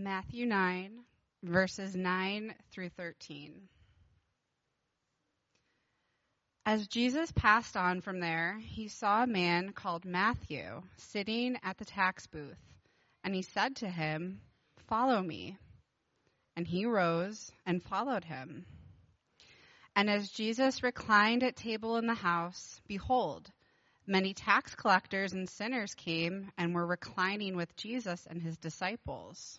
Matthew 9, verses 9 through 13. As Jesus passed on from there, he saw a man called Matthew sitting at the tax booth, and he said to him, Follow me. And he rose and followed him. And as Jesus reclined at table in the house, behold, many tax collectors and sinners came and were reclining with Jesus and his disciples.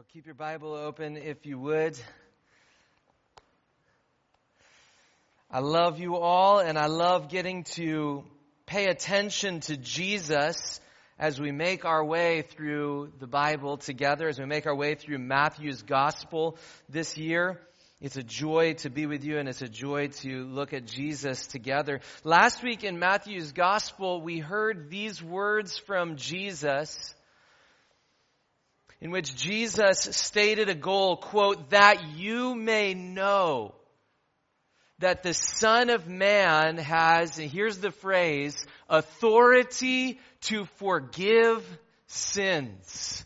Well, keep your Bible open if you would. I love you all, and I love getting to pay attention to Jesus as we make our way through the Bible together, as we make our way through Matthew's Gospel this year. It's a joy to be with you and it's a joy to look at Jesus together. Last week in Matthew's Gospel, we heard these words from Jesus in which Jesus stated a goal, quote, that you may know that the Son of Man has, and here's the phrase, authority to forgive sins.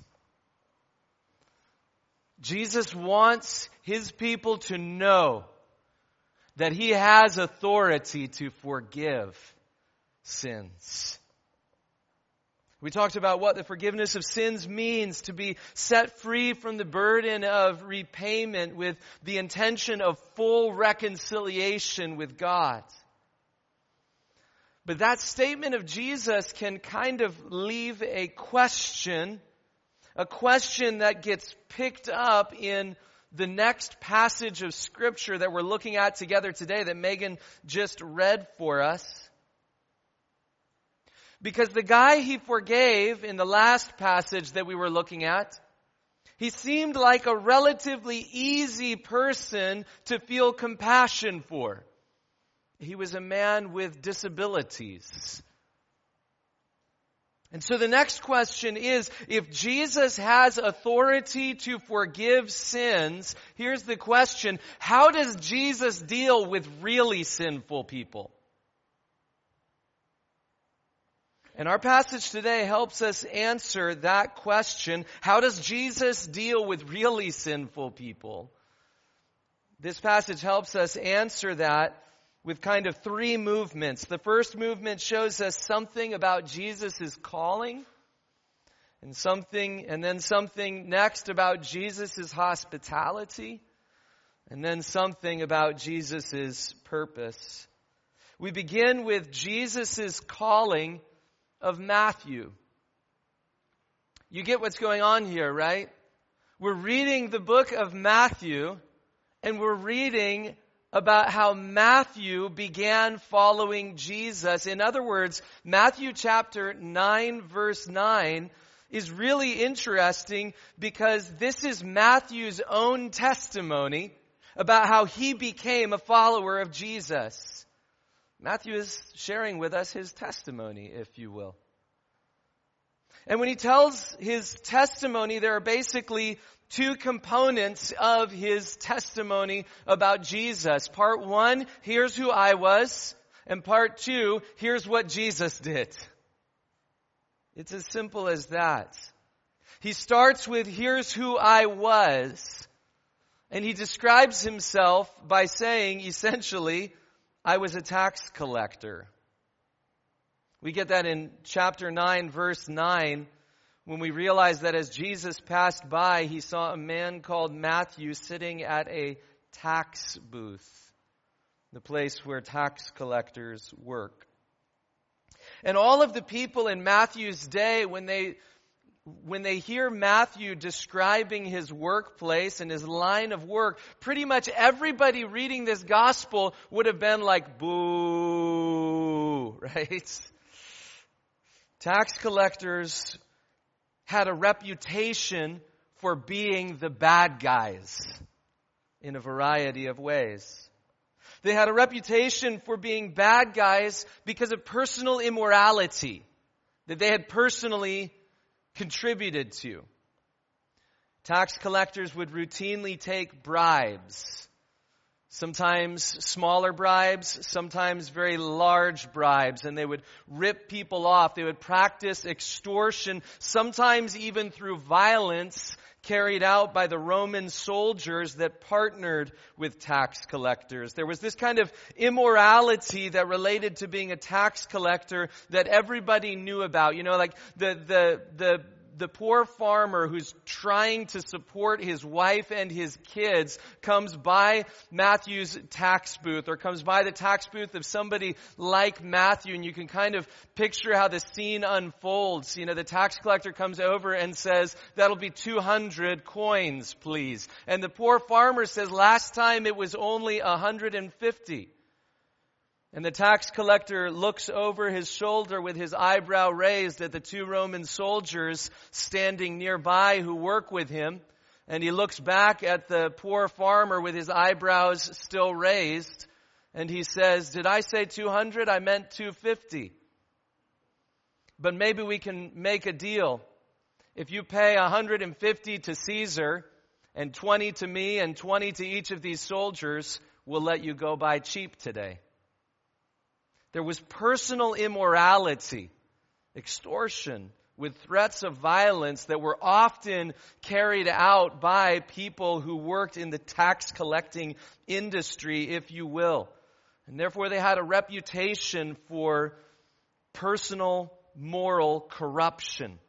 Jesus wants his people to know that he has authority to forgive sins. We talked about what the forgiveness of sins means to be set free from the burden of repayment with the intention of full reconciliation with God. But that statement of Jesus can kind of leave a question, a question that gets picked up in the next passage of scripture that we're looking at together today that Megan just read for us. Because the guy he forgave in the last passage that we were looking at, he seemed like a relatively easy person to feel compassion for. He was a man with disabilities. And so the next question is, if Jesus has authority to forgive sins, here's the question, how does Jesus deal with really sinful people? And our passage today helps us answer that question. How does Jesus deal with really sinful people? This passage helps us answer that with kind of three movements. The first movement shows us something about Jesus' calling and something, and then something next about Jesus' hospitality and then something about Jesus' purpose. We begin with Jesus' calling of Matthew. You get what's going on here, right? We're reading the book of Matthew, and we're reading about how Matthew began following Jesus. In other words, Matthew chapter 9 verse 9 is really interesting because this is Matthew's own testimony about how he became a follower of Jesus. Matthew is sharing with us his testimony, if you will. And when he tells his testimony, there are basically two components of his testimony about Jesus. Part one, here's who I was. And part two, here's what Jesus did. It's as simple as that. He starts with, here's who I was. And he describes himself by saying, essentially, I was a tax collector. We get that in chapter 9, verse 9, when we realize that as Jesus passed by, he saw a man called Matthew sitting at a tax booth, the place where tax collectors work. And all of the people in Matthew's day, when they when they hear Matthew describing his workplace and his line of work, pretty much everybody reading this gospel would have been like, boo, right? Tax collectors had a reputation for being the bad guys in a variety of ways. They had a reputation for being bad guys because of personal immorality that they had personally contributed to. Tax collectors would routinely take bribes. Sometimes smaller bribes, sometimes very large bribes, and they would rip people off. They would practice extortion, sometimes even through violence carried out by the Roman soldiers that partnered with tax collectors. There was this kind of immorality that related to being a tax collector that everybody knew about. You know, like the, the, the the poor farmer who's trying to support his wife and his kids comes by Matthew's tax booth or comes by the tax booth of somebody like Matthew and you can kind of picture how the scene unfolds. You know, the tax collector comes over and says, that'll be 200 coins, please. And the poor farmer says, last time it was only 150. And the tax collector looks over his shoulder with his eyebrow raised at the two Roman soldiers standing nearby who work with him. And he looks back at the poor farmer with his eyebrows still raised. And he says, Did I say 200? I meant 250. But maybe we can make a deal. If you pay 150 to Caesar and 20 to me and 20 to each of these soldiers, we'll let you go by cheap today. There was personal immorality, extortion, with threats of violence that were often carried out by people who worked in the tax collecting industry, if you will. And therefore, they had a reputation for personal moral corruption.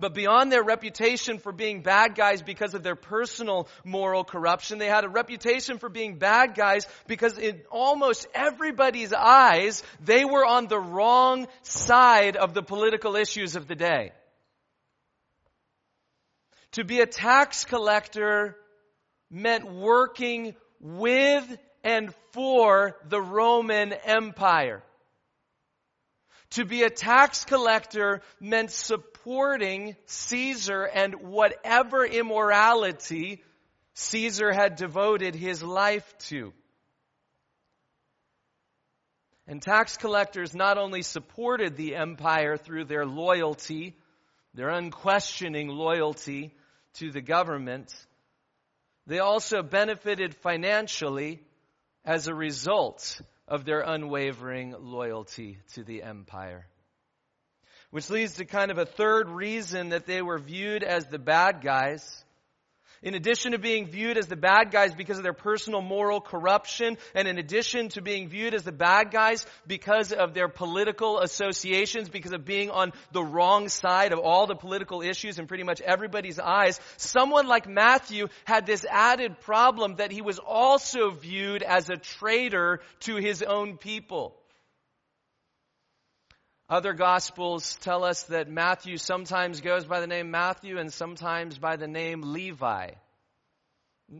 But beyond their reputation for being bad guys because of their personal moral corruption, they had a reputation for being bad guys because in almost everybody's eyes, they were on the wrong side of the political issues of the day. To be a tax collector meant working with and for the Roman Empire. To be a tax collector meant supporting Caesar and whatever immorality Caesar had devoted his life to. And tax collectors not only supported the empire through their loyalty, their unquestioning loyalty to the government, they also benefited financially as a result of their unwavering loyalty to the empire. Which leads to kind of a third reason that they were viewed as the bad guys in addition to being viewed as the bad guys because of their personal moral corruption, and in addition to being viewed as the bad guys because of their political associations, because of being on the wrong side of all the political issues in pretty much everybody's eyes, someone like Matthew had this added problem that he was also viewed as a traitor to his own people. Other gospels tell us that Matthew sometimes goes by the name Matthew and sometimes by the name Levi.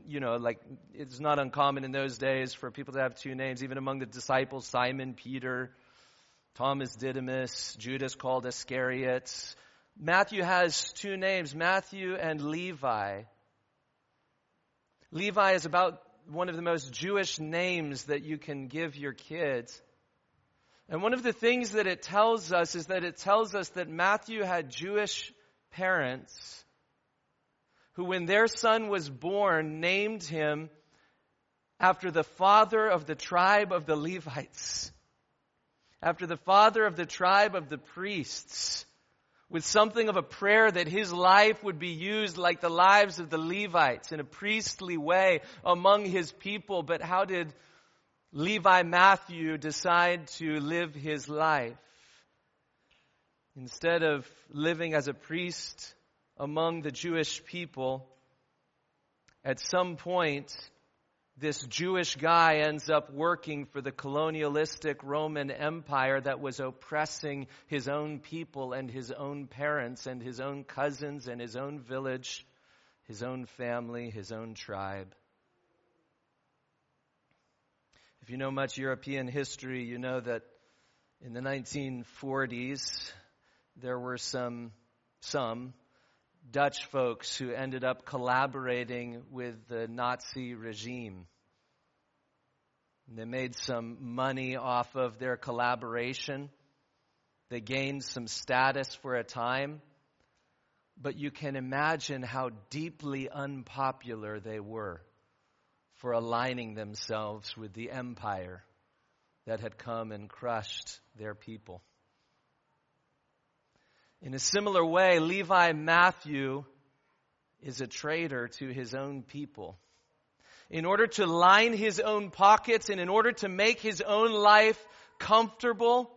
You know, like it's not uncommon in those days for people to have two names, even among the disciples Simon, Peter, Thomas Didymus, Judas called Iscariot. Matthew has two names, Matthew and Levi. Levi is about one of the most Jewish names that you can give your kids. And one of the things that it tells us is that it tells us that Matthew had Jewish parents who, when their son was born, named him after the father of the tribe of the Levites, after the father of the tribe of the priests, with something of a prayer that his life would be used like the lives of the Levites in a priestly way among his people. But how did Levi Matthew decide to live his life. Instead of living as a priest among the Jewish people, at some point this Jewish guy ends up working for the colonialistic Roman Empire that was oppressing his own people and his own parents and his own cousins and his own village, his own family, his own tribe. If you know much European history, you know that in the 1940s there were some some Dutch folks who ended up collaborating with the Nazi regime. They made some money off of their collaboration. They gained some status for a time. But you can imagine how deeply unpopular they were for aligning themselves with the empire that had come and crushed their people. In a similar way, Levi Matthew is a traitor to his own people. In order to line his own pockets and in order to make his own life comfortable,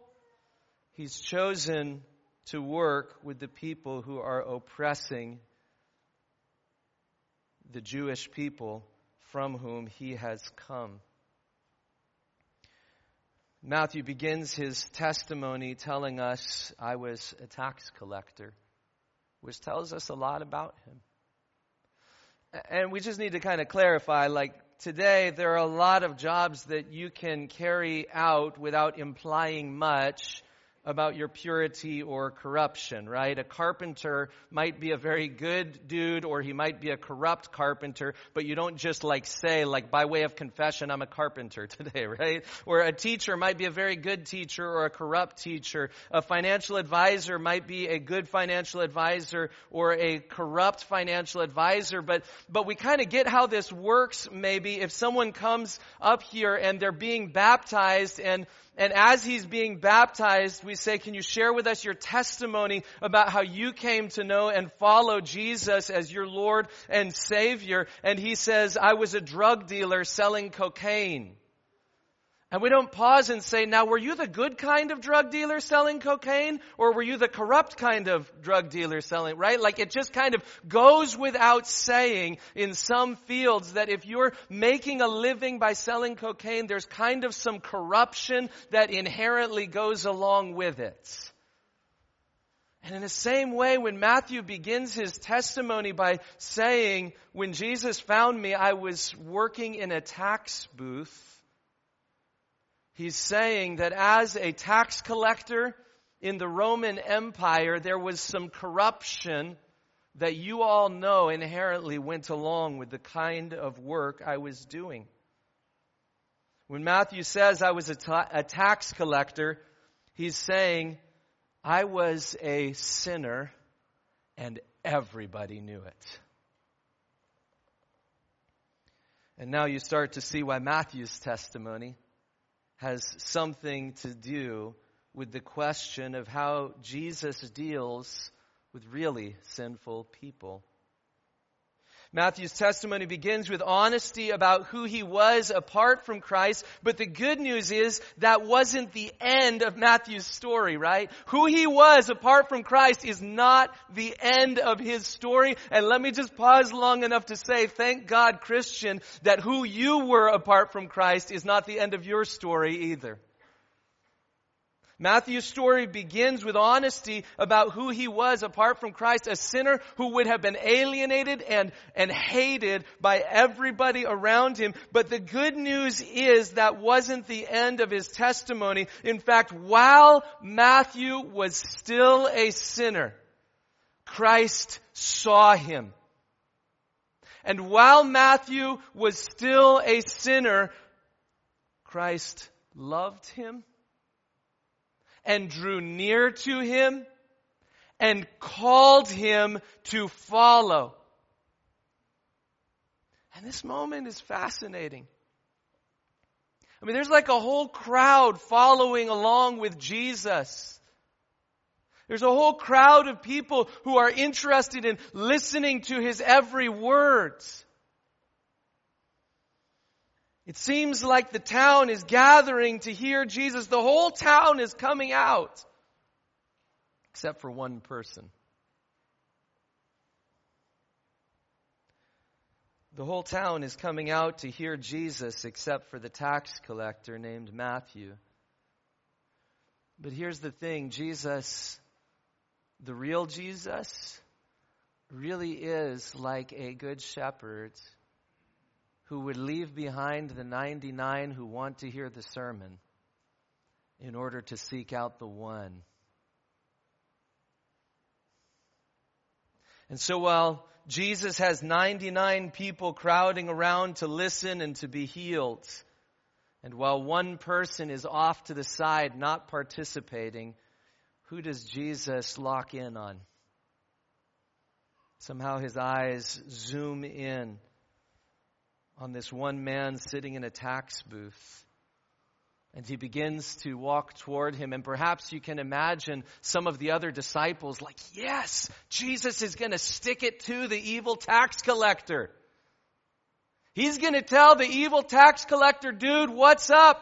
he's chosen to work with the people who are oppressing the Jewish people from whom he has come. Matthew begins his testimony telling us, I was a tax collector, which tells us a lot about him. And we just need to kind of clarify like, today there are a lot of jobs that you can carry out without implying much about your purity or corruption, right? A carpenter might be a very good dude or he might be a corrupt carpenter, but you don't just like say, like by way of confession, I'm a carpenter today, right? Or a teacher might be a very good teacher or a corrupt teacher. A financial advisor might be a good financial advisor or a corrupt financial advisor, but, but we kind of get how this works maybe if someone comes up here and they're being baptized and and as he's being baptized, we say, Can you share with us your testimony about how you came to know and follow Jesus as your Lord and Savior? And he says, I was a drug dealer selling cocaine. And we don't pause and say, now were you the good kind of drug dealer selling cocaine or were you the corrupt kind of drug dealer selling, right? Like it just kind of goes without saying in some fields that if you're making a living by selling cocaine, there's kind of some corruption that inherently goes along with it. And in the same way, when Matthew begins his testimony by saying, when Jesus found me, I was working in a tax booth, He's saying that as a tax collector in the Roman Empire, there was some corruption that you all know inherently went along with the kind of work I was doing. When Matthew says I was a, ta- a tax collector, he's saying I was a sinner and everybody knew it. And now you start to see why Matthew's testimony has something to do with the question of how Jesus deals with really sinful people. Matthew's testimony begins with honesty about who he was apart from Christ, but the good news is that wasn't the end of Matthew's story, right? Who he was apart from Christ is not the end of his story. And let me just pause long enough to say, thank God, Christian, that who you were apart from Christ is not the end of your story either. Matthew's story begins with honesty about who he was apart from Christ, a sinner who would have been alienated and, and hated by everybody around him. But the good news is that wasn't the end of his testimony. In fact, while Matthew was still a sinner, Christ saw him. And while Matthew was still a sinner, Christ loved him and drew near to him and called him to follow. And this moment is fascinating. I mean, there's like a whole crowd following along with Jesus. There's a whole crowd of people who are interested in listening to his every word. It seems like the town is gathering to hear Jesus. The whole town is coming out, except for one person. The whole town is coming out to hear Jesus except for the tax collector named Matthew. But here's the thing Jesus, the real Jesus, really is like a good shepherd who would leave behind the 99 who want to hear the sermon in order to seek out the one. And so while Jesus has 99 people crowding around to listen and to be healed. And while one person is off to the side, not participating, who does Jesus lock in on? Somehow his eyes zoom in on this one man sitting in a tax booth. And he begins to walk toward him. And perhaps you can imagine some of the other disciples like, yes, Jesus is going to stick it to the evil tax collector. He's going to tell the evil tax collector, dude, what's up?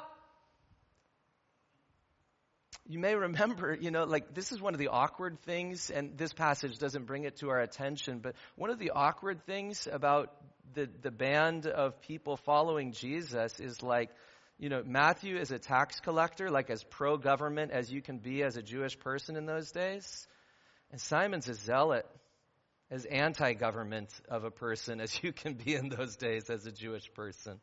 You may remember, you know, like this is one of the awkward things, and this passage doesn't bring it to our attention, but one of the awkward things about the, the band of people following Jesus is like, you know, Matthew is a tax collector, like as pro government as you can be as a Jewish person in those days. And Simon's a zealot, as anti government of a person as you can be in those days as a Jewish person.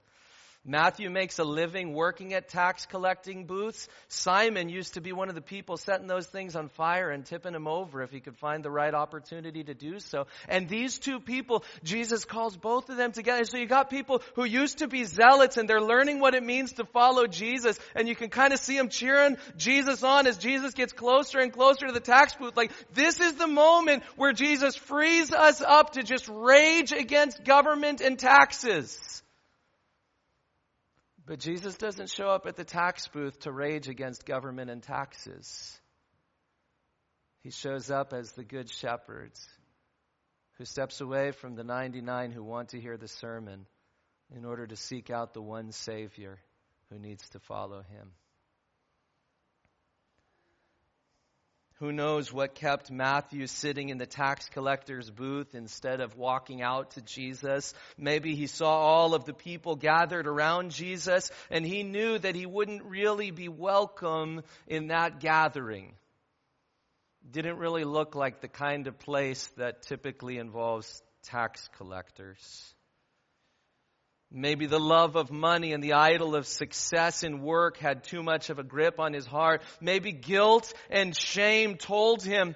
Matthew makes a living working at tax collecting booths. Simon used to be one of the people setting those things on fire and tipping them over if he could find the right opportunity to do so. And these two people, Jesus calls both of them together. So you got people who used to be zealots and they're learning what it means to follow Jesus. And you can kind of see them cheering Jesus on as Jesus gets closer and closer to the tax booth. Like, this is the moment where Jesus frees us up to just rage against government and taxes. But Jesus doesn't show up at the tax booth to rage against government and taxes. He shows up as the good shepherd who steps away from the 99 who want to hear the sermon in order to seek out the one Savior who needs to follow him. Who knows what kept Matthew sitting in the tax collector's booth instead of walking out to Jesus? Maybe he saw all of the people gathered around Jesus and he knew that he wouldn't really be welcome in that gathering. Didn't really look like the kind of place that typically involves tax collectors. Maybe the love of money and the idol of success in work had too much of a grip on his heart. Maybe guilt and shame told him,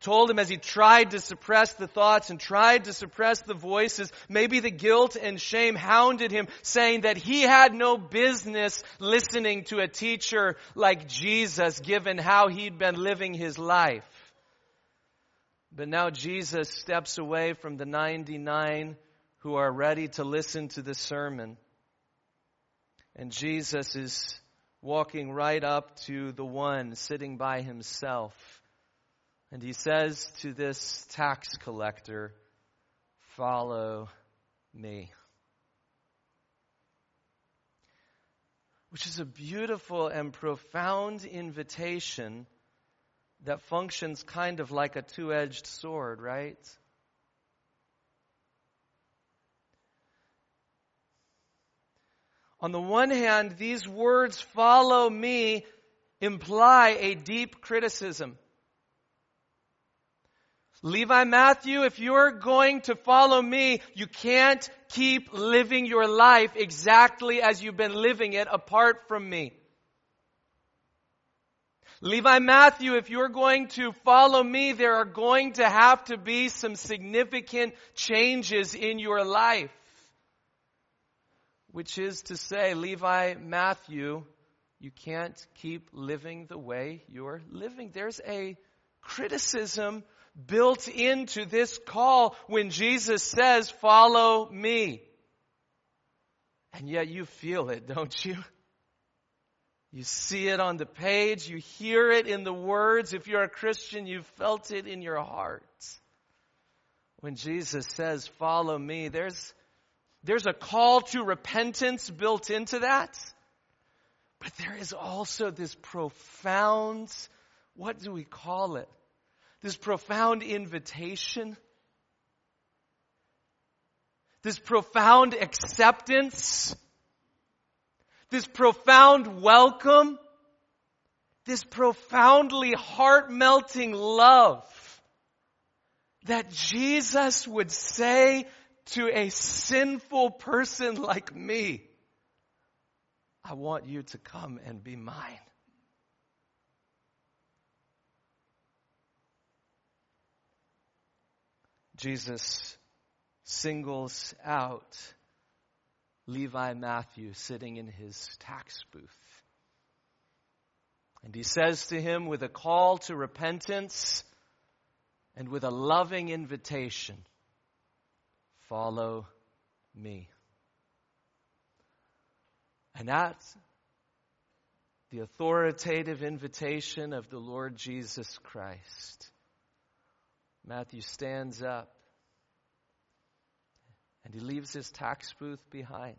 told him as he tried to suppress the thoughts and tried to suppress the voices. Maybe the guilt and shame hounded him saying that he had no business listening to a teacher like Jesus given how he'd been living his life. But now Jesus steps away from the 99 who are ready to listen to the sermon. And Jesus is walking right up to the one sitting by himself. And he says to this tax collector, Follow me. Which is a beautiful and profound invitation that functions kind of like a two edged sword, right? On the one hand, these words, follow me, imply a deep criticism. Levi Matthew, if you're going to follow me, you can't keep living your life exactly as you've been living it apart from me. Levi Matthew, if you're going to follow me, there are going to have to be some significant changes in your life which is to say, Levi, Matthew, you can't keep living the way you're living. There's a criticism built into this call when Jesus says, Follow me. And yet you feel it, don't you? You see it on the page, you hear it in the words. If you're a Christian, you've felt it in your heart. When Jesus says, Follow me, there's there's a call to repentance built into that. But there is also this profound, what do we call it? This profound invitation. this profound acceptance, this profound welcome, this profoundly heart melting love that Jesus would say to a sinful person like me, I want you to come and be mine. Jesus singles out Levi Matthew sitting in his tax booth. And he says to him with a call to repentance and with a loving invitation, follow me. And that's the authoritative invitation of the Lord Jesus Christ. Matthew stands up and he leaves his tax booth behind.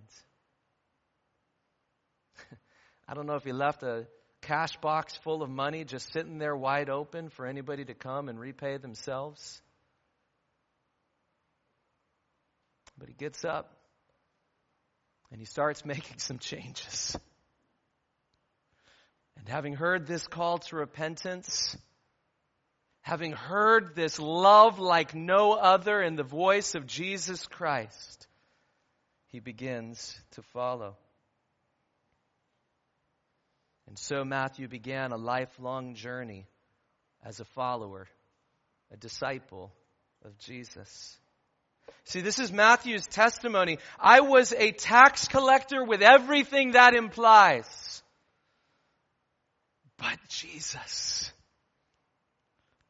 I don't know if he left a cash box full of money just sitting there wide open for anybody to come and repay themselves. But he gets up and he starts making some changes. And having heard this call to repentance, having heard this love like no other in the voice of Jesus Christ, he begins to follow. And so Matthew began a lifelong journey as a follower, a disciple of Jesus. See, this is Matthew's testimony. I was a tax collector with everything that implies. But Jesus.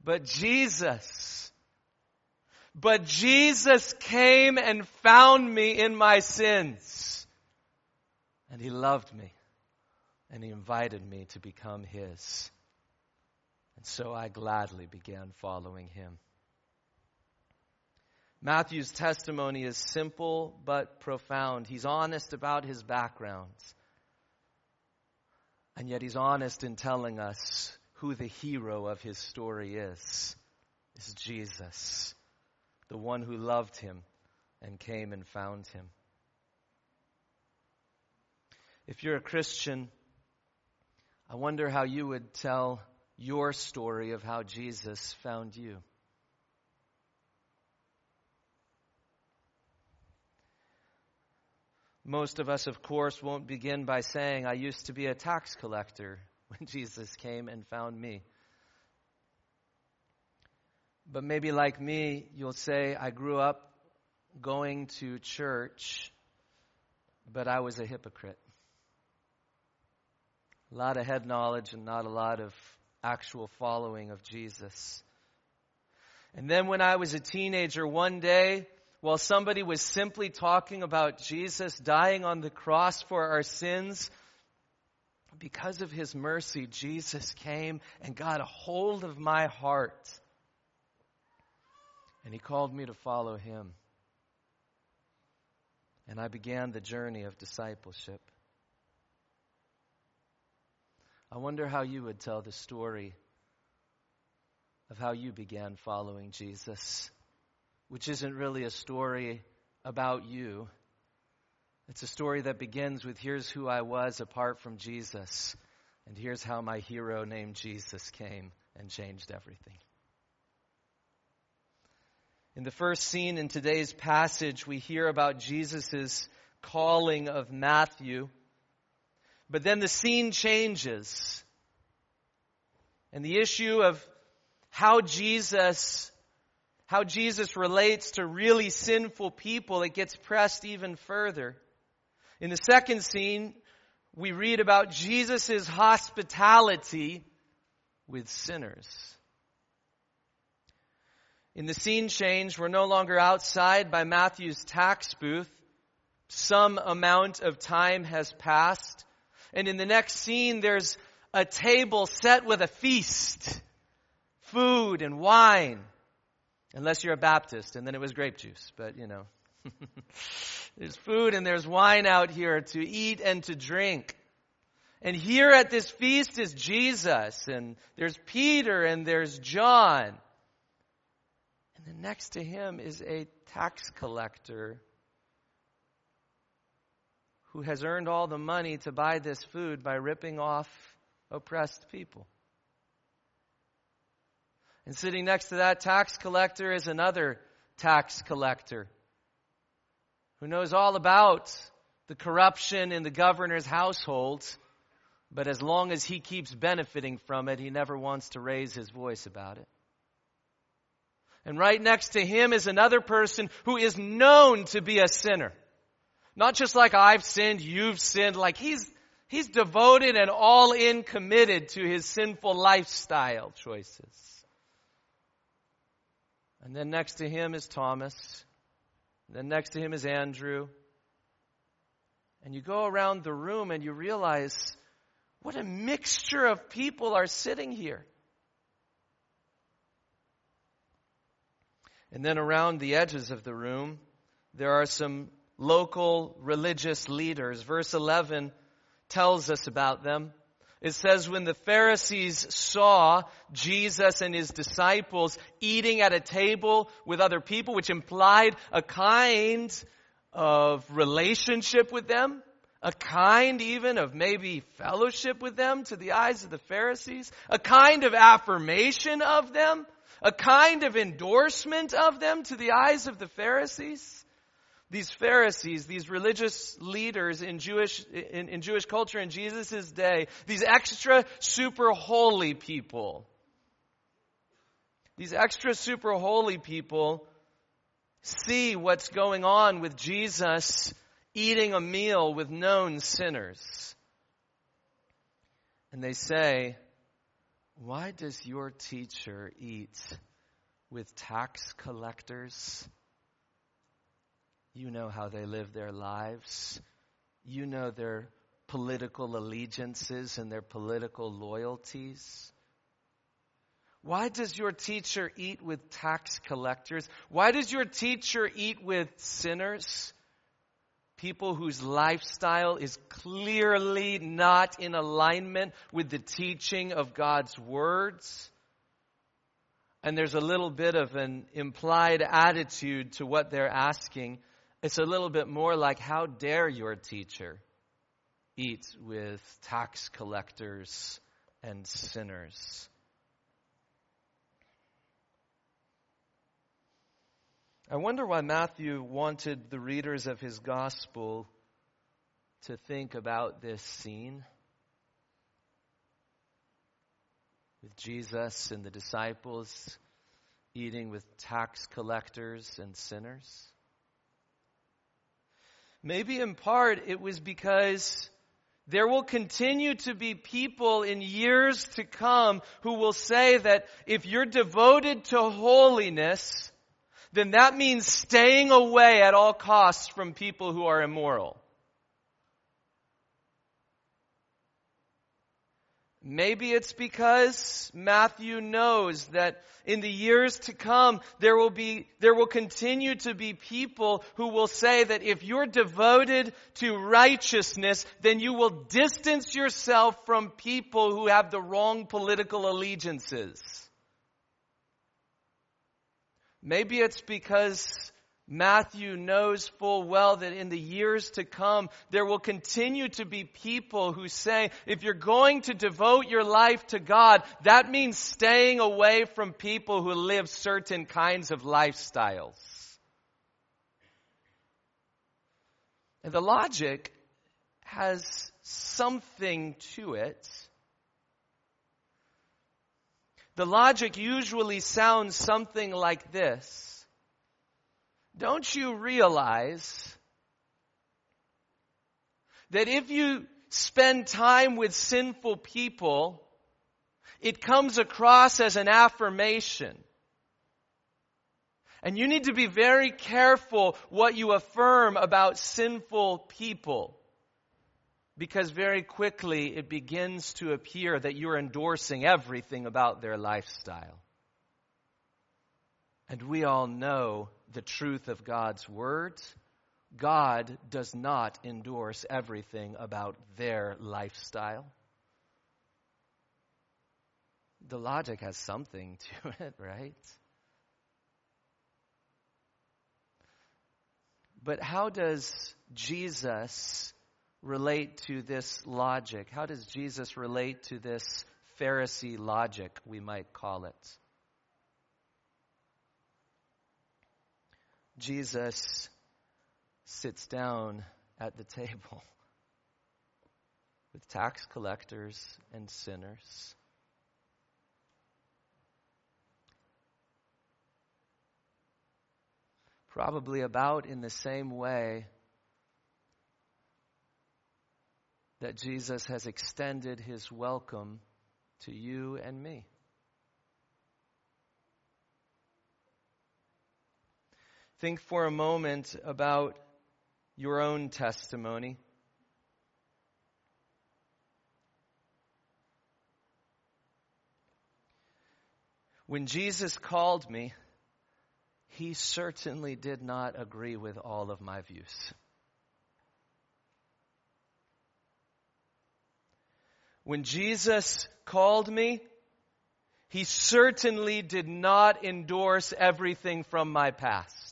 But Jesus. But Jesus came and found me in my sins. And he loved me. And he invited me to become his. And so I gladly began following him. Matthew's testimony is simple but profound. He's honest about his background. And yet he's honest in telling us who the hero of his story is. Is Jesus, the one who loved him and came and found him. If you're a Christian, I wonder how you would tell your story of how Jesus found you. Most of us, of course, won't begin by saying, I used to be a tax collector when Jesus came and found me. But maybe like me, you'll say, I grew up going to church, but I was a hypocrite. A lot of head knowledge and not a lot of actual following of Jesus. And then when I was a teenager, one day, while somebody was simply talking about Jesus dying on the cross for our sins, because of his mercy, Jesus came and got a hold of my heart. And he called me to follow him. And I began the journey of discipleship. I wonder how you would tell the story of how you began following Jesus which isn't really a story about you. It's a story that begins with here's who I was apart from Jesus, and here's how my hero named Jesus came and changed everything. In the first scene in today's passage, we hear about Jesus' calling of Matthew. But then the scene changes. And the issue of how Jesus how Jesus relates to really sinful people, it gets pressed even further. In the second scene, we read about Jesus' hospitality with sinners. In the scene change, we're no longer outside by Matthew's tax booth. Some amount of time has passed. And in the next scene, there's a table set with a feast, food and wine. Unless you're a Baptist, and then it was grape juice, but you know. there's food and there's wine out here to eat and to drink. And here at this feast is Jesus, and there's Peter and there's John. And then next to him is a tax collector who has earned all the money to buy this food by ripping off oppressed people. And sitting next to that tax collector is another tax collector who knows all about the corruption in the governor's household, but as long as he keeps benefiting from it, he never wants to raise his voice about it. And right next to him is another person who is known to be a sinner. Not just like I've sinned, you've sinned, like he's, he's devoted and all in committed to his sinful lifestyle choices. And then next to him is Thomas. And then next to him is Andrew. And you go around the room and you realize what a mixture of people are sitting here. And then around the edges of the room, there are some local religious leaders. Verse 11 tells us about them. It says, when the Pharisees saw Jesus and his disciples eating at a table with other people, which implied a kind of relationship with them, a kind even of maybe fellowship with them to the eyes of the Pharisees, a kind of affirmation of them, a kind of endorsement of them to the eyes of the Pharisees. These Pharisees, these religious leaders in Jewish, in, in Jewish culture in Jesus' day, these extra super holy people, these extra super holy people see what's going on with Jesus eating a meal with known sinners. And they say, why does your teacher eat with tax collectors? You know how they live their lives. You know their political allegiances and their political loyalties. Why does your teacher eat with tax collectors? Why does your teacher eat with sinners? people whose lifestyle is clearly not in alignment with the teaching of God's words. And there's a little bit of an implied attitude to what they're asking. It's a little bit more like, How dare your teacher eat with tax collectors and sinners? I wonder why Matthew wanted the readers of his gospel to think about this scene with Jesus and the disciples eating with tax collectors and sinners. Maybe in part it was because there will continue to be people in years to come who will say that if you're devoted to holiness, then that means staying away at all costs from people who are immoral. Maybe it's because Matthew knows that in the years to come, there will be, there will continue to be people who will say that if you're devoted to righteousness, then you will distance yourself from people who have the wrong political allegiances. Maybe it's because Matthew knows full well that in the years to come, there will continue to be people who say, if you're going to devote your life to God, that means staying away from people who live certain kinds of lifestyles. And the logic has something to it. The logic usually sounds something like this. Don't you realize that if you spend time with sinful people, it comes across as an affirmation. And you need to be very careful what you affirm about sinful people because very quickly it begins to appear that you're endorsing everything about their lifestyle. And we all know the truth of God's word. God does not endorse everything about their lifestyle. The logic has something to it, right? But how does Jesus relate to this logic? How does Jesus relate to this Pharisee logic, we might call it? Jesus sits down at the table with tax collectors and sinners. Probably about in the same way that Jesus has extended his welcome to you and me. Think for a moment about your own testimony. When Jesus called me, he certainly did not agree with all of my views. When Jesus called me, he certainly did not endorse everything from my past.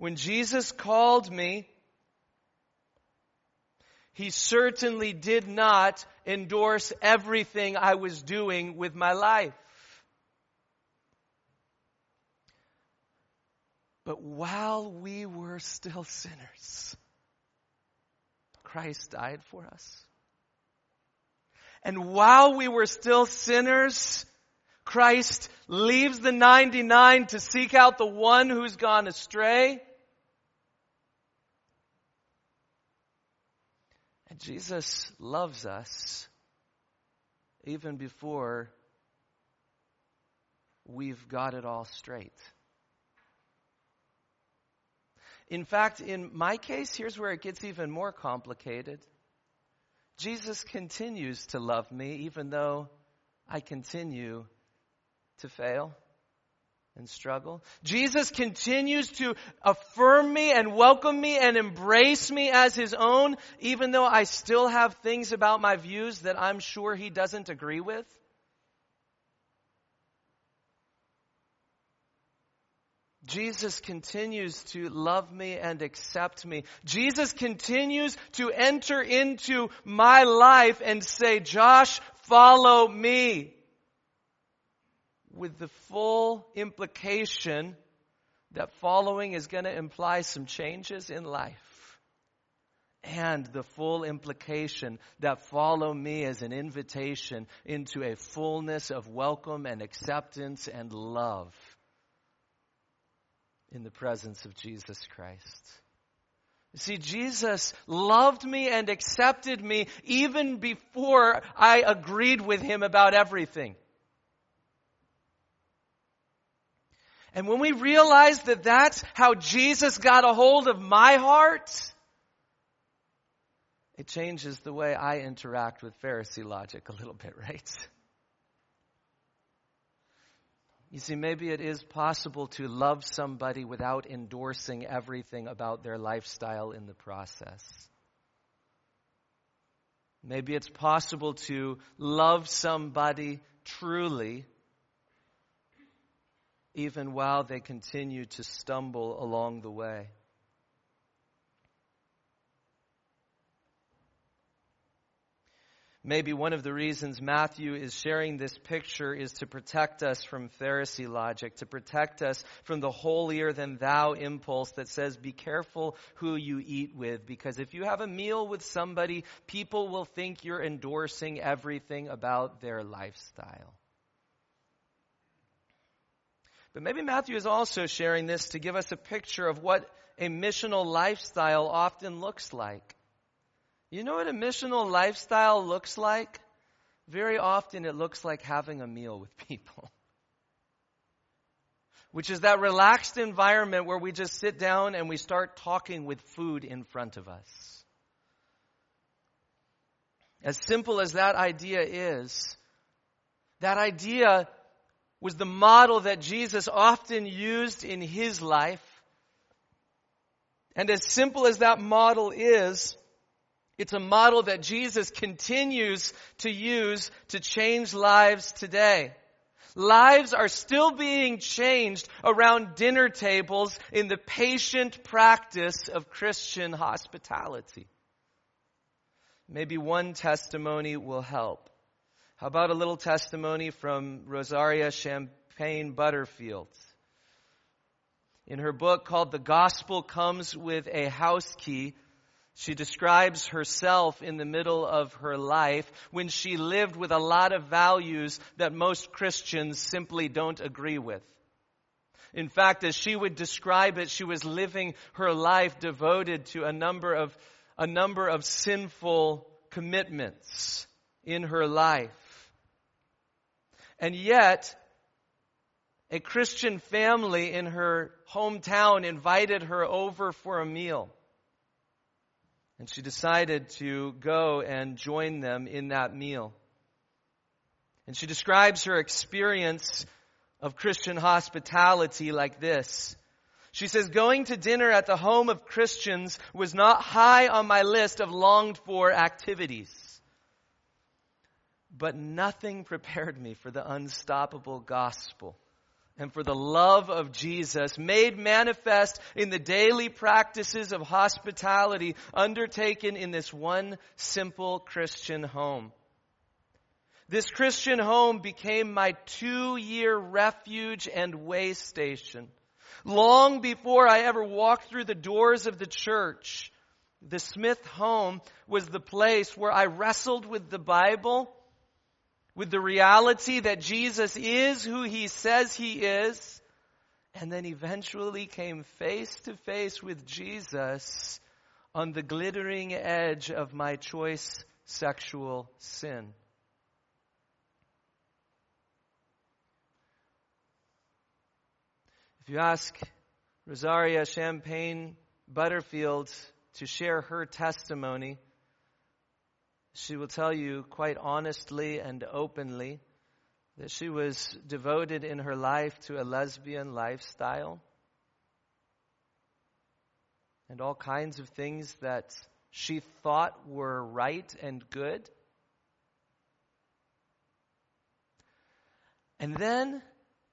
When Jesus called me, he certainly did not endorse everything I was doing with my life. But while we were still sinners, Christ died for us. And while we were still sinners, Christ leaves the 99 to seek out the one who's gone astray. Jesus loves us even before we've got it all straight. In fact, in my case, here's where it gets even more complicated. Jesus continues to love me even though I continue to fail and struggle. Jesus continues to affirm me and welcome me and embrace me as his own even though I still have things about my views that I'm sure he doesn't agree with. Jesus continues to love me and accept me. Jesus continues to enter into my life and say, Josh, follow me. With the full implication that following is going to imply some changes in life. And the full implication that follow me is an invitation into a fullness of welcome and acceptance and love in the presence of Jesus Christ. You see, Jesus loved me and accepted me even before I agreed with him about everything. And when we realize that that's how Jesus got a hold of my heart, it changes the way I interact with Pharisee logic a little bit, right? You see, maybe it is possible to love somebody without endorsing everything about their lifestyle in the process. Maybe it's possible to love somebody truly even while they continue to stumble along the way. Maybe one of the reasons Matthew is sharing this picture is to protect us from Pharisee logic, to protect us from the holier than thou impulse that says, be careful who you eat with, because if you have a meal with somebody, people will think you're endorsing everything about their lifestyle. But maybe Matthew is also sharing this to give us a picture of what a missional lifestyle often looks like. You know what a missional lifestyle looks like? Very often it looks like having a meal with people. Which is that relaxed environment where we just sit down and we start talking with food in front of us. As simple as that idea is, that idea was the model that Jesus often used in his life. And as simple as that model is, it's a model that Jesus continues to use to change lives today. Lives are still being changed around dinner tables in the patient practice of Christian hospitality. Maybe one testimony will help. How about a little testimony from Rosaria Champagne Butterfield? In her book called The Gospel Comes with a House Key, she describes herself in the middle of her life when she lived with a lot of values that most Christians simply don't agree with. In fact, as she would describe it, she was living her life devoted to a number of, a number of sinful commitments in her life. And yet, a Christian family in her hometown invited her over for a meal. And she decided to go and join them in that meal. And she describes her experience of Christian hospitality like this. She says, going to dinner at the home of Christians was not high on my list of longed for activities. But nothing prepared me for the unstoppable gospel and for the love of Jesus made manifest in the daily practices of hospitality undertaken in this one simple Christian home. This Christian home became my two year refuge and way station. Long before I ever walked through the doors of the church, the Smith home was the place where I wrestled with the Bible with the reality that Jesus is who he says he is, and then eventually came face to face with Jesus on the glittering edge of my choice sexual sin. If you ask Rosaria Champagne Butterfield to share her testimony, she will tell you quite honestly and openly that she was devoted in her life to a lesbian lifestyle and all kinds of things that she thought were right and good. And then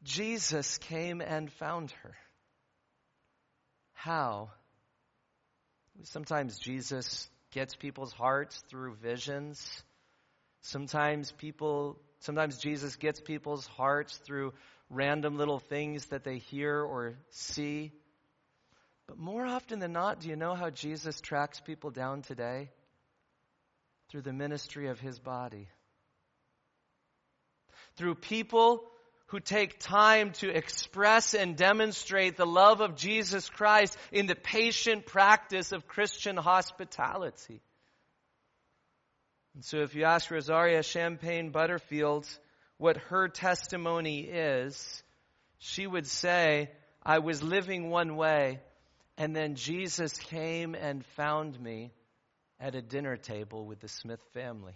Jesus came and found her. How? Sometimes Jesus gets people's hearts through visions. Sometimes people, sometimes Jesus gets people's hearts through random little things that they hear or see. But more often than not, do you know how Jesus tracks people down today? Through the ministry of his body. Through people who take time to express and demonstrate the love of Jesus Christ in the patient practice of Christian hospitality. And so if you ask Rosaria Champagne Butterfield what her testimony is, she would say, I was living one way, and then Jesus came and found me at a dinner table with the Smith family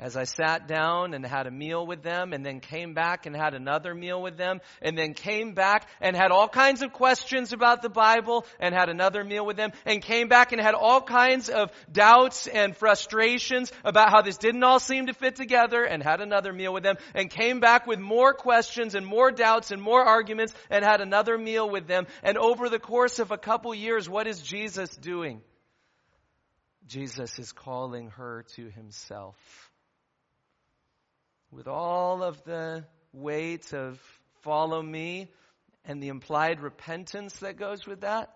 as I sat down and had a meal with them and then came back and had another meal with them and then came back and had all kinds of questions about the Bible and had another meal with them and came back and had all kinds of doubts and frustrations about how this didn't all seem to fit together and had another meal with them and came back with more questions and more doubts and more arguments and had another meal with them. And over the course of a couple years, what is Jesus doing? Jesus is calling her to himself with all of the weight of follow me and the implied repentance that goes with that,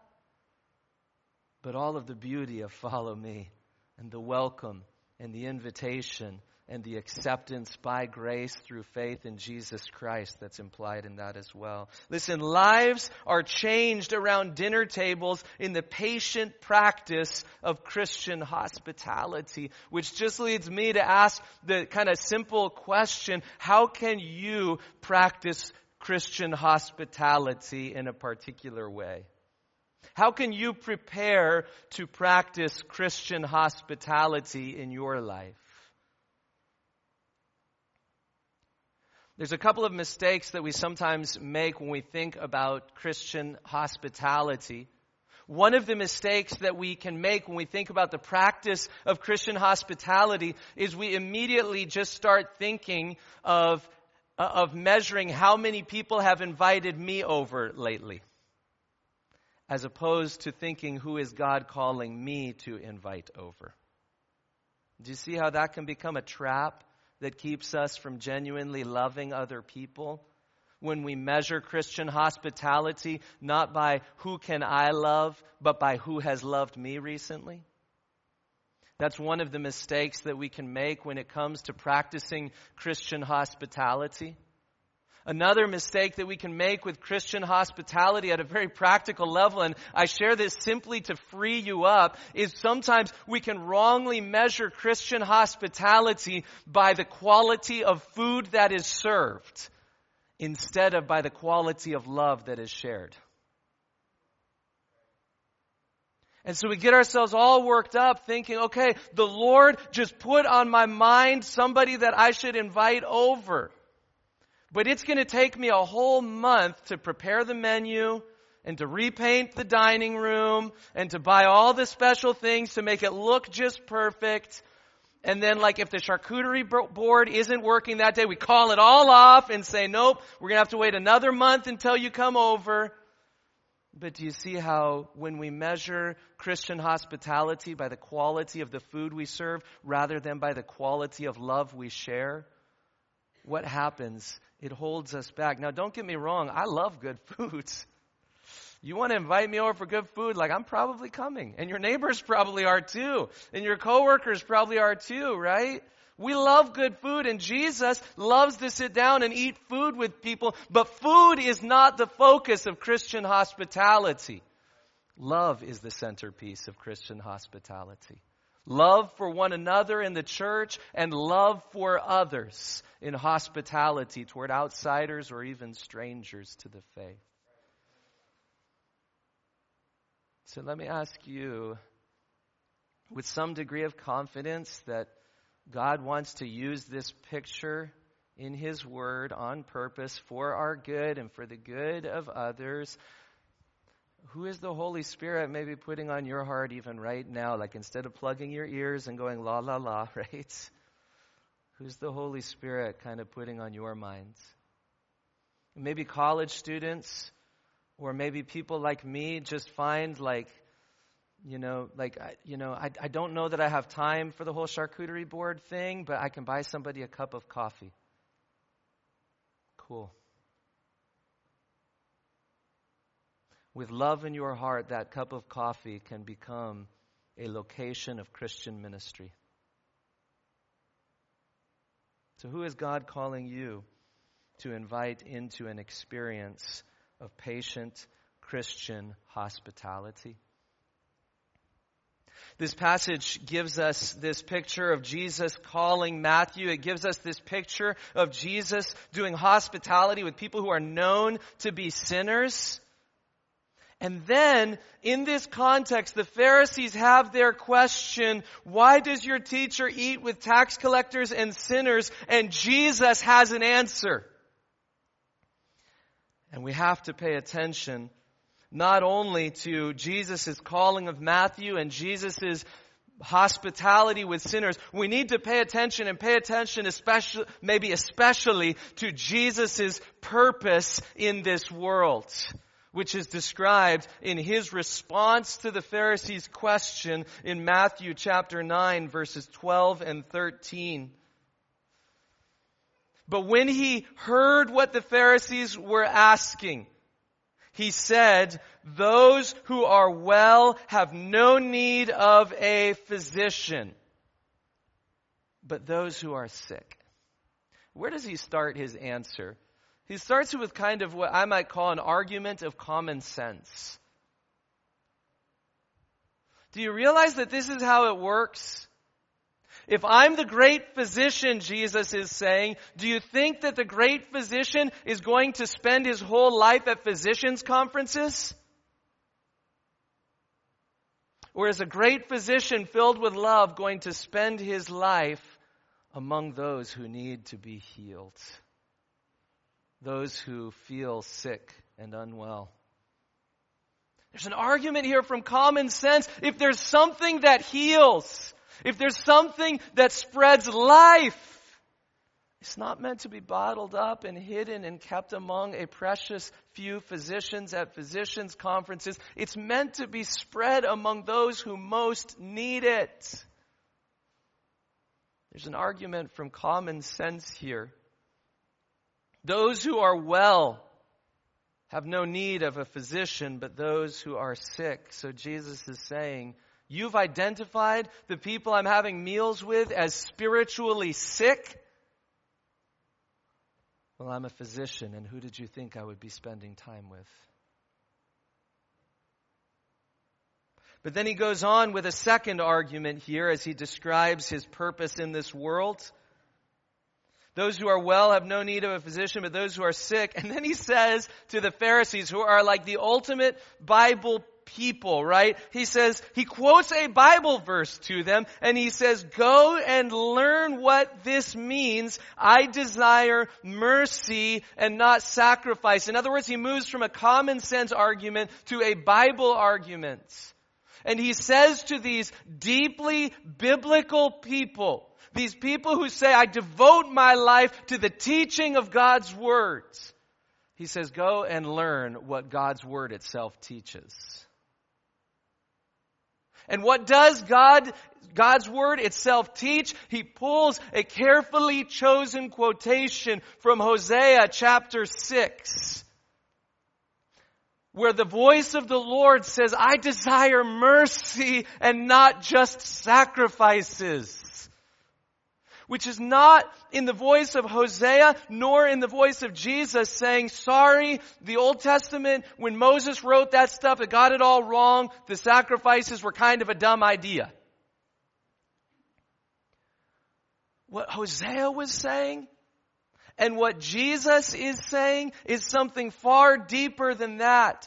but all of the beauty of follow me and the welcome and the invitation and the acceptance by grace through faith in Jesus Christ that's implied in that as well. Listen, lives are changed around dinner tables in the patient practice of Christian hospitality, which just leads me to ask the kind of simple question, how can you practice Christian hospitality in a particular way? How can you prepare to practice Christian hospitality in your life? There's a couple of mistakes that we sometimes make when we think about Christian hospitality. One of the mistakes that we can make when we think about the practice of Christian hospitality is we immediately just start thinking of, uh, of measuring how many people have invited me over lately, as opposed to thinking who is God calling me to invite over. Do you see how that can become a trap that keeps us from genuinely loving other people? when we measure Christian hospitality not by who can I love, but by who has loved me recently? That's one of the mistakes that we can make when it comes to practicing Christian hospitality. Another mistake that we can make with Christian hospitality at a very practical level, and I share this simply to free you up, is sometimes we can wrongly measure Christian hospitality by the quality of food that is served instead of by the quality of love that is shared. And so we get ourselves all worked up thinking, okay, the Lord just put on my mind somebody that I should invite over. But it's going to take me a whole month to prepare the menu and to repaint the dining room and to buy all the special things to make it look just perfect. And then, like, if the charcuterie board isn't working that day, we call it all off and say, nope, we're going to have to wait another month until you come over. But do you see how when we measure Christian hospitality by the quality of the food we serve rather than by the quality of love we share, what happens? It holds us back. Now, don't get me wrong, I love good foods. You want to invite me over for good food? Like, I'm probably coming. And your neighbors probably are too. And your coworkers probably are too, right? We love good food and Jesus loves to sit down and eat food with people, but food is not the focus of Christian hospitality. Love is the centerpiece of Christian hospitality. Love for one another in the church and love for others in hospitality toward outsiders or even strangers to the faith. So let me ask you, with some degree of confidence, that God wants to use this picture in His Word on purpose for our good and for the good of others. Who is the Holy Spirit maybe putting on your heart even right now? Like instead of plugging your ears and going la la la, right? Who's the Holy Spirit kind of putting on your minds? Maybe college students or maybe people like me just find like, you know, like, you know, I, I don't know that I have time for the whole charcuterie board thing, but I can buy somebody a cup of coffee. Cool. With love in your heart, that cup of coffee can become a location of Christian ministry. So, who is God calling you to invite into an experience of patient Christian hospitality. This passage gives us this picture of Jesus calling Matthew. It gives us this picture of Jesus doing hospitality with people who are known to be sinners. And then, in this context, the Pharisees have their question, why does your teacher eat with tax collectors and sinners? And Jesus has an answer. And we have to pay attention not only to Jesus' calling of Matthew and Jesus' hospitality with sinners, we need to pay attention and pay attention especially, maybe especially to Jesus' purpose in this world, which is described in his response to the Pharisees' question in Matthew chapter 9 verses 12 and 13. But when he heard what the Pharisees were asking, he said, those who are well have no need of a physician, but those who are sick. Where does he start his answer? He starts with kind of what I might call an argument of common sense. Do you realize that this is how it works? If I'm the great physician, Jesus is saying, do you think that the great physician is going to spend his whole life at physicians' conferences? Or is a great physician filled with love going to spend his life among those who need to be healed? Those who feel sick and unwell? There's an argument here from common sense. If there's something that heals, if there's something that spreads life, it's not meant to be bottled up and hidden and kept among a precious few physicians at physicians' conferences. It's meant to be spread among those who most need it. There's an argument from common sense here. Those who are well have no need of a physician, but those who are sick. So Jesus is saying, You've identified the people I'm having meals with as spiritually sick. Well, I'm a physician, and who did you think I would be spending time with? But then he goes on with a second argument here as he describes his purpose in this world. Those who are well have no need of a physician, but those who are sick. And then he says to the Pharisees, who are like the ultimate Bible people, right? He says, he quotes a Bible verse to them and he says, go and learn what this means. I desire mercy and not sacrifice. In other words, he moves from a common sense argument to a Bible argument. And he says to these deeply biblical people, these people who say, I devote my life to the teaching of God's words. He says, go and learn what God's word itself teaches. And what does God, God's word itself teach? He pulls a carefully chosen quotation from Hosea chapter 6 where the voice of the Lord says, I desire mercy and not just sacrifices which is not in the voice of Hosea nor in the voice of Jesus saying, sorry, the Old Testament, when Moses wrote that stuff, it got it all wrong. The sacrifices were kind of a dumb idea. What Hosea was saying and what Jesus is saying is something far deeper than that.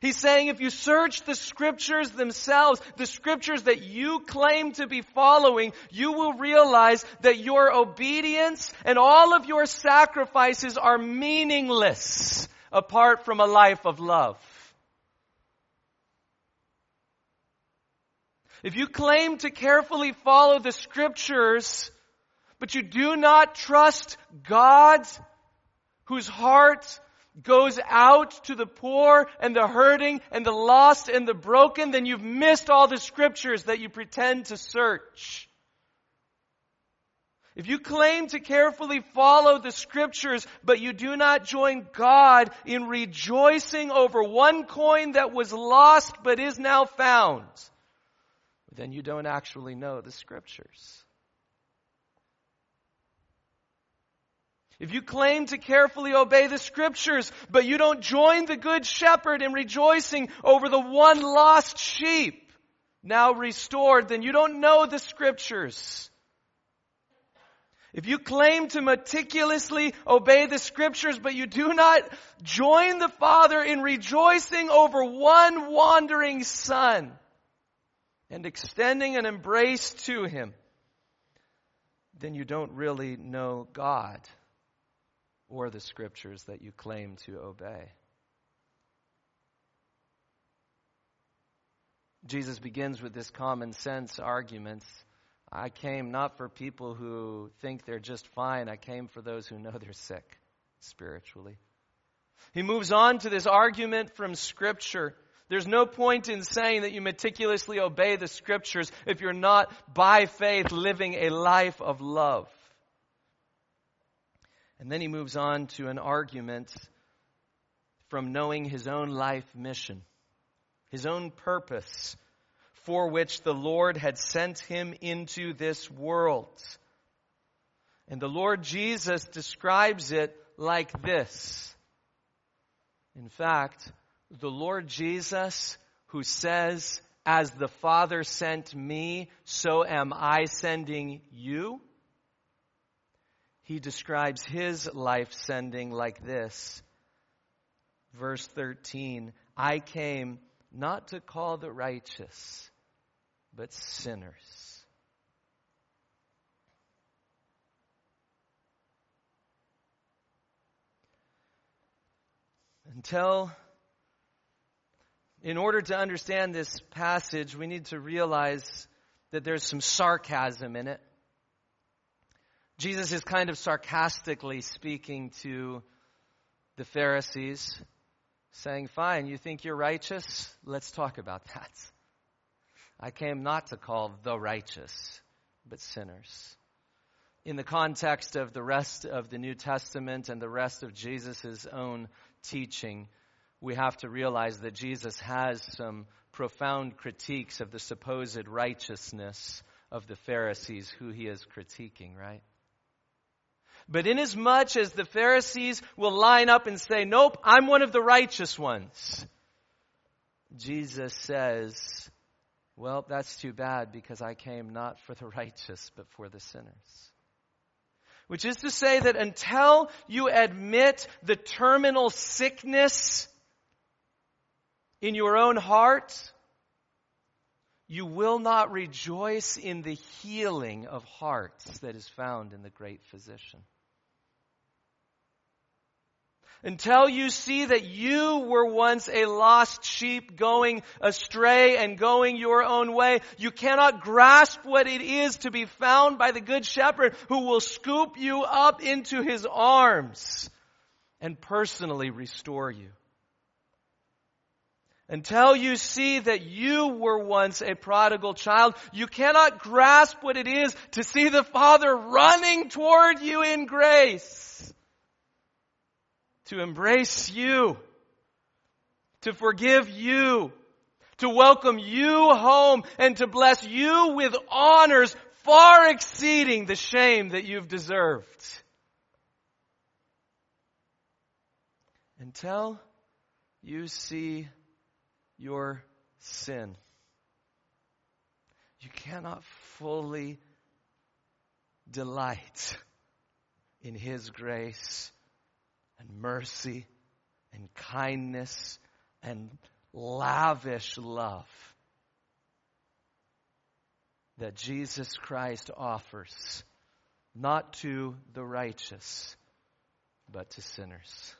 He's saying if you search the scriptures themselves, the scriptures that you claim to be following, you will realize that your obedience and all of your sacrifices are meaningless apart from a life of love. If you claim to carefully follow the scriptures, but you do not trust God, whose heart goes out to the poor and the hurting and the lost and the broken, then you've missed all the scriptures that you pretend to search. If you claim to carefully follow the scriptures, but you do not join God in rejoicing over one coin that was lost but is now found, then you don't actually know the scriptures. If you claim to carefully obey the scriptures, but you don't join the good shepherd in rejoicing over the one lost sheep now restored, then you don't know the scriptures. If you claim to meticulously obey the scriptures, but you do not join the Father in rejoicing over one wandering son and extending an embrace to him, then you don't really know God or the scriptures that you claim to obey. Jesus begins with this common sense argument. I came not for people who think they're just fine. I came for those who know they're sick spiritually. He moves on to this argument from Scripture. There's no point in saying that you meticulously obey the Scriptures if you're not by faith living a life of love. And then he moves on to an argument from knowing his own life mission, his own purpose for which the Lord had sent him into this world. And the Lord Jesus describes it like this. In fact, the Lord Jesus who says, as the Father sent me, so am I sending you he describes his life sending like this. Verse 13 I came not to call the righteous, but sinners. Until In order to understand this passage, we need to realize that there's some sarcasm in it. Jesus is kind of sarcastically speaking to the Pharisees, saying, Fine, you think you're righteous? Let's talk about that. I came not to call the righteous, but sinners. In the context of the rest of the New Testament and the rest of Jesus' own teaching, we have to realize that Jesus has some profound critiques of the supposed righteousness of the Pharisees who he is critiquing, right? But inasmuch as the Pharisees will line up and say, Nope, I'm one of the righteous ones, Jesus says, Well, that's too bad because I came not for the righteous, but for the sinners. Which is to say that until you admit the terminal sickness in your own heart, you will not rejoice in the healing of hearts that is found in the great physician until you see that you were once a lost sheep going astray and going your own way. You cannot grasp what it is to be found by the good shepherd who will scoop you up into his arms and personally restore you. Until you see that you were once a prodigal child, you cannot grasp what it is to see the Father running toward you in grace to embrace you, to forgive you, to welcome you home, and to bless you with honors far exceeding the shame that you've deserved. Until you see your sin, you cannot fully delight in His grace and mercy and kindness and lavish love that Jesus Christ offers, not to the righteous, but to sinners.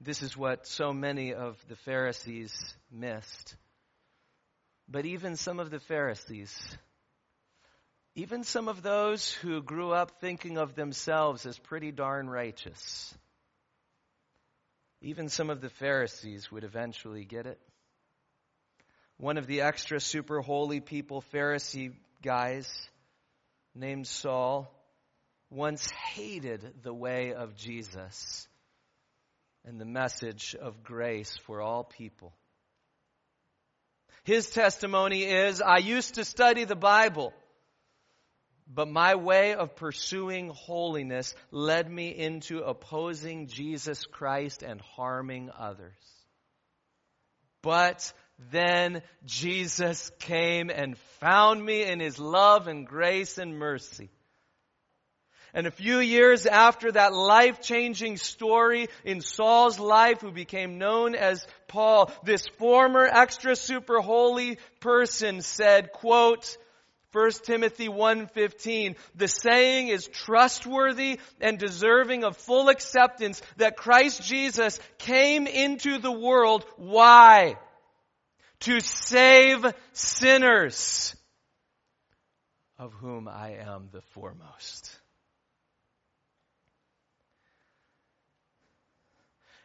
This is what so many of the Pharisees missed. But even some of the Pharisees even some of those who grew up thinking of themselves as pretty darn righteous, even some of the Pharisees would eventually get it. One of the extra super holy people, Pharisee guys, named Saul, once hated the way of Jesus and the message of grace for all people. His testimony is I used to study the Bible. But my way of pursuing holiness led me into opposing Jesus Christ and harming others. But then Jesus came and found me in his love and grace and mercy. And a few years after that life changing story in Saul's life, who became known as Paul, this former extra super holy person said, quote, 1 Timothy 1:15 The saying is trustworthy and deserving of full acceptance that Christ Jesus came into the world why? To save sinners of whom I am the foremost.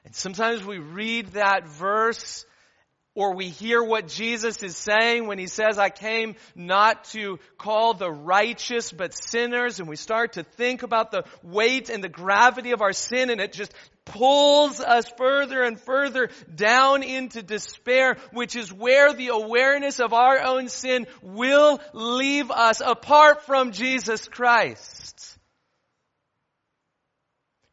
And sometimes we read that verse or we hear what Jesus is saying when he says, I came not to call the righteous but sinners, and we start to think about the weight and the gravity of our sin, and it just pulls us further and further down into despair, which is where the awareness of our own sin will leave us apart from Jesus Christ.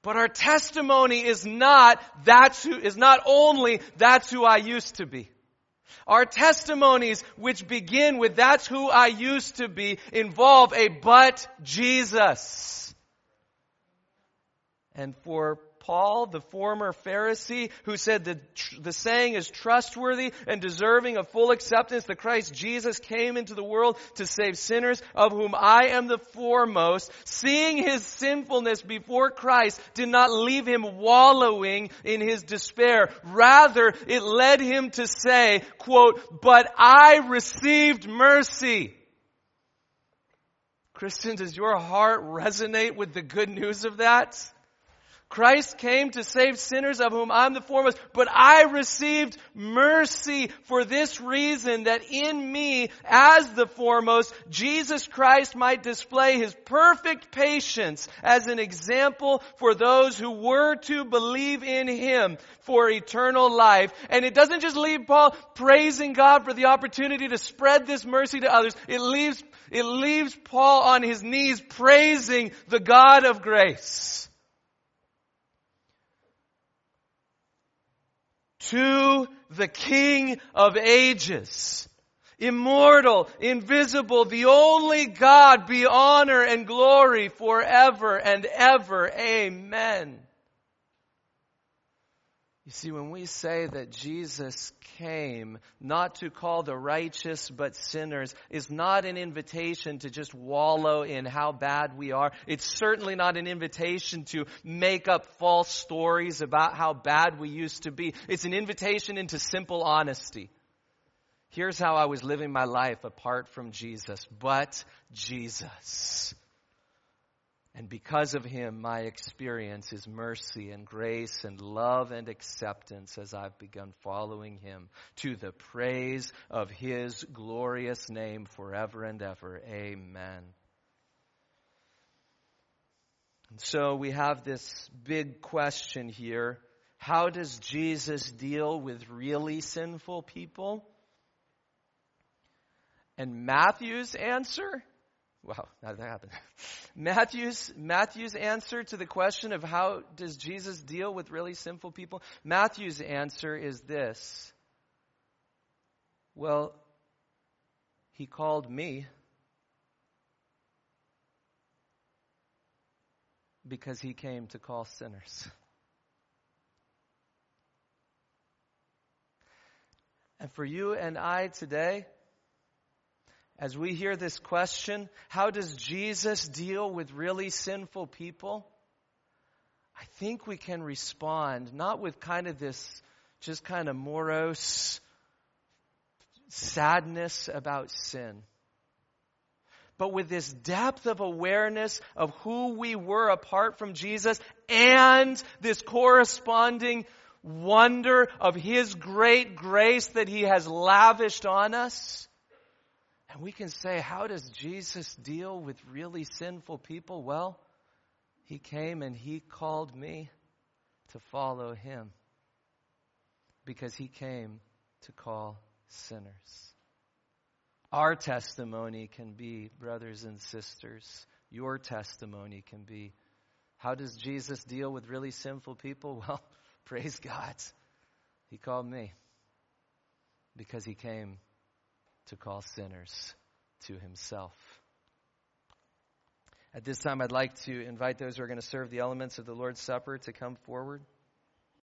But our testimony is not, that's who, is not only, that's who I used to be. Our testimonies, which begin with that's who I used to be, involve a but Jesus. And for Paul, the former Pharisee, who said the, the saying is trustworthy and deserving of full acceptance that Christ Jesus came into the world to save sinners, of whom I am the foremost, seeing his sinfulness before Christ did not leave him wallowing in his despair. Rather, it led him to say, quote, but I received mercy. Christian, does your heart resonate with the good news of that? Christ came to save sinners of whom I'm the foremost, but I received mercy for this reason that in me, as the foremost, Jesus Christ might display his perfect patience as an example for those who were to believe in him for eternal life. And it doesn't just leave Paul praising God for the opportunity to spread this mercy to others. It leaves, it leaves Paul on his knees praising the God of grace. To the King of ages. Immortal, invisible, the only God be honor and glory forever and ever. Amen. You see, when we say that Jesus came not to call the righteous but sinners is not an invitation to just wallow in how bad we are. It's certainly not an invitation to make up false stories about how bad we used to be. It's an invitation into simple honesty. Here's how I was living my life apart from Jesus, but Jesus. And because of him, my experience is mercy and grace and love and acceptance as I've begun following him to the praise of his glorious name forever and ever. Amen. And so we have this big question here. How does Jesus deal with really sinful people? And Matthew's answer Wow, how did that happen? Matthew's, Matthew's answer to the question of how does Jesus deal with really sinful people? Matthew's answer is this. Well, he called me because he came to call sinners. And for you and I today, as we hear this question, how does Jesus deal with really sinful people? I think we can respond not with kind of this just kind of morose sadness about sin, but with this depth of awareness of who we were apart from Jesus and this corresponding wonder of His great grace that He has lavished on us. And we can say, how does Jesus deal with really sinful people? Well, he came and he called me to follow him because he came to call sinners. Our testimony can be, brothers and sisters, your testimony can be, how does Jesus deal with really sinful people? Well, praise God. He called me because he came to call sinners to himself. At this time, I'd like to invite those who are going to serve the elements of the Lord's Supper to come forward.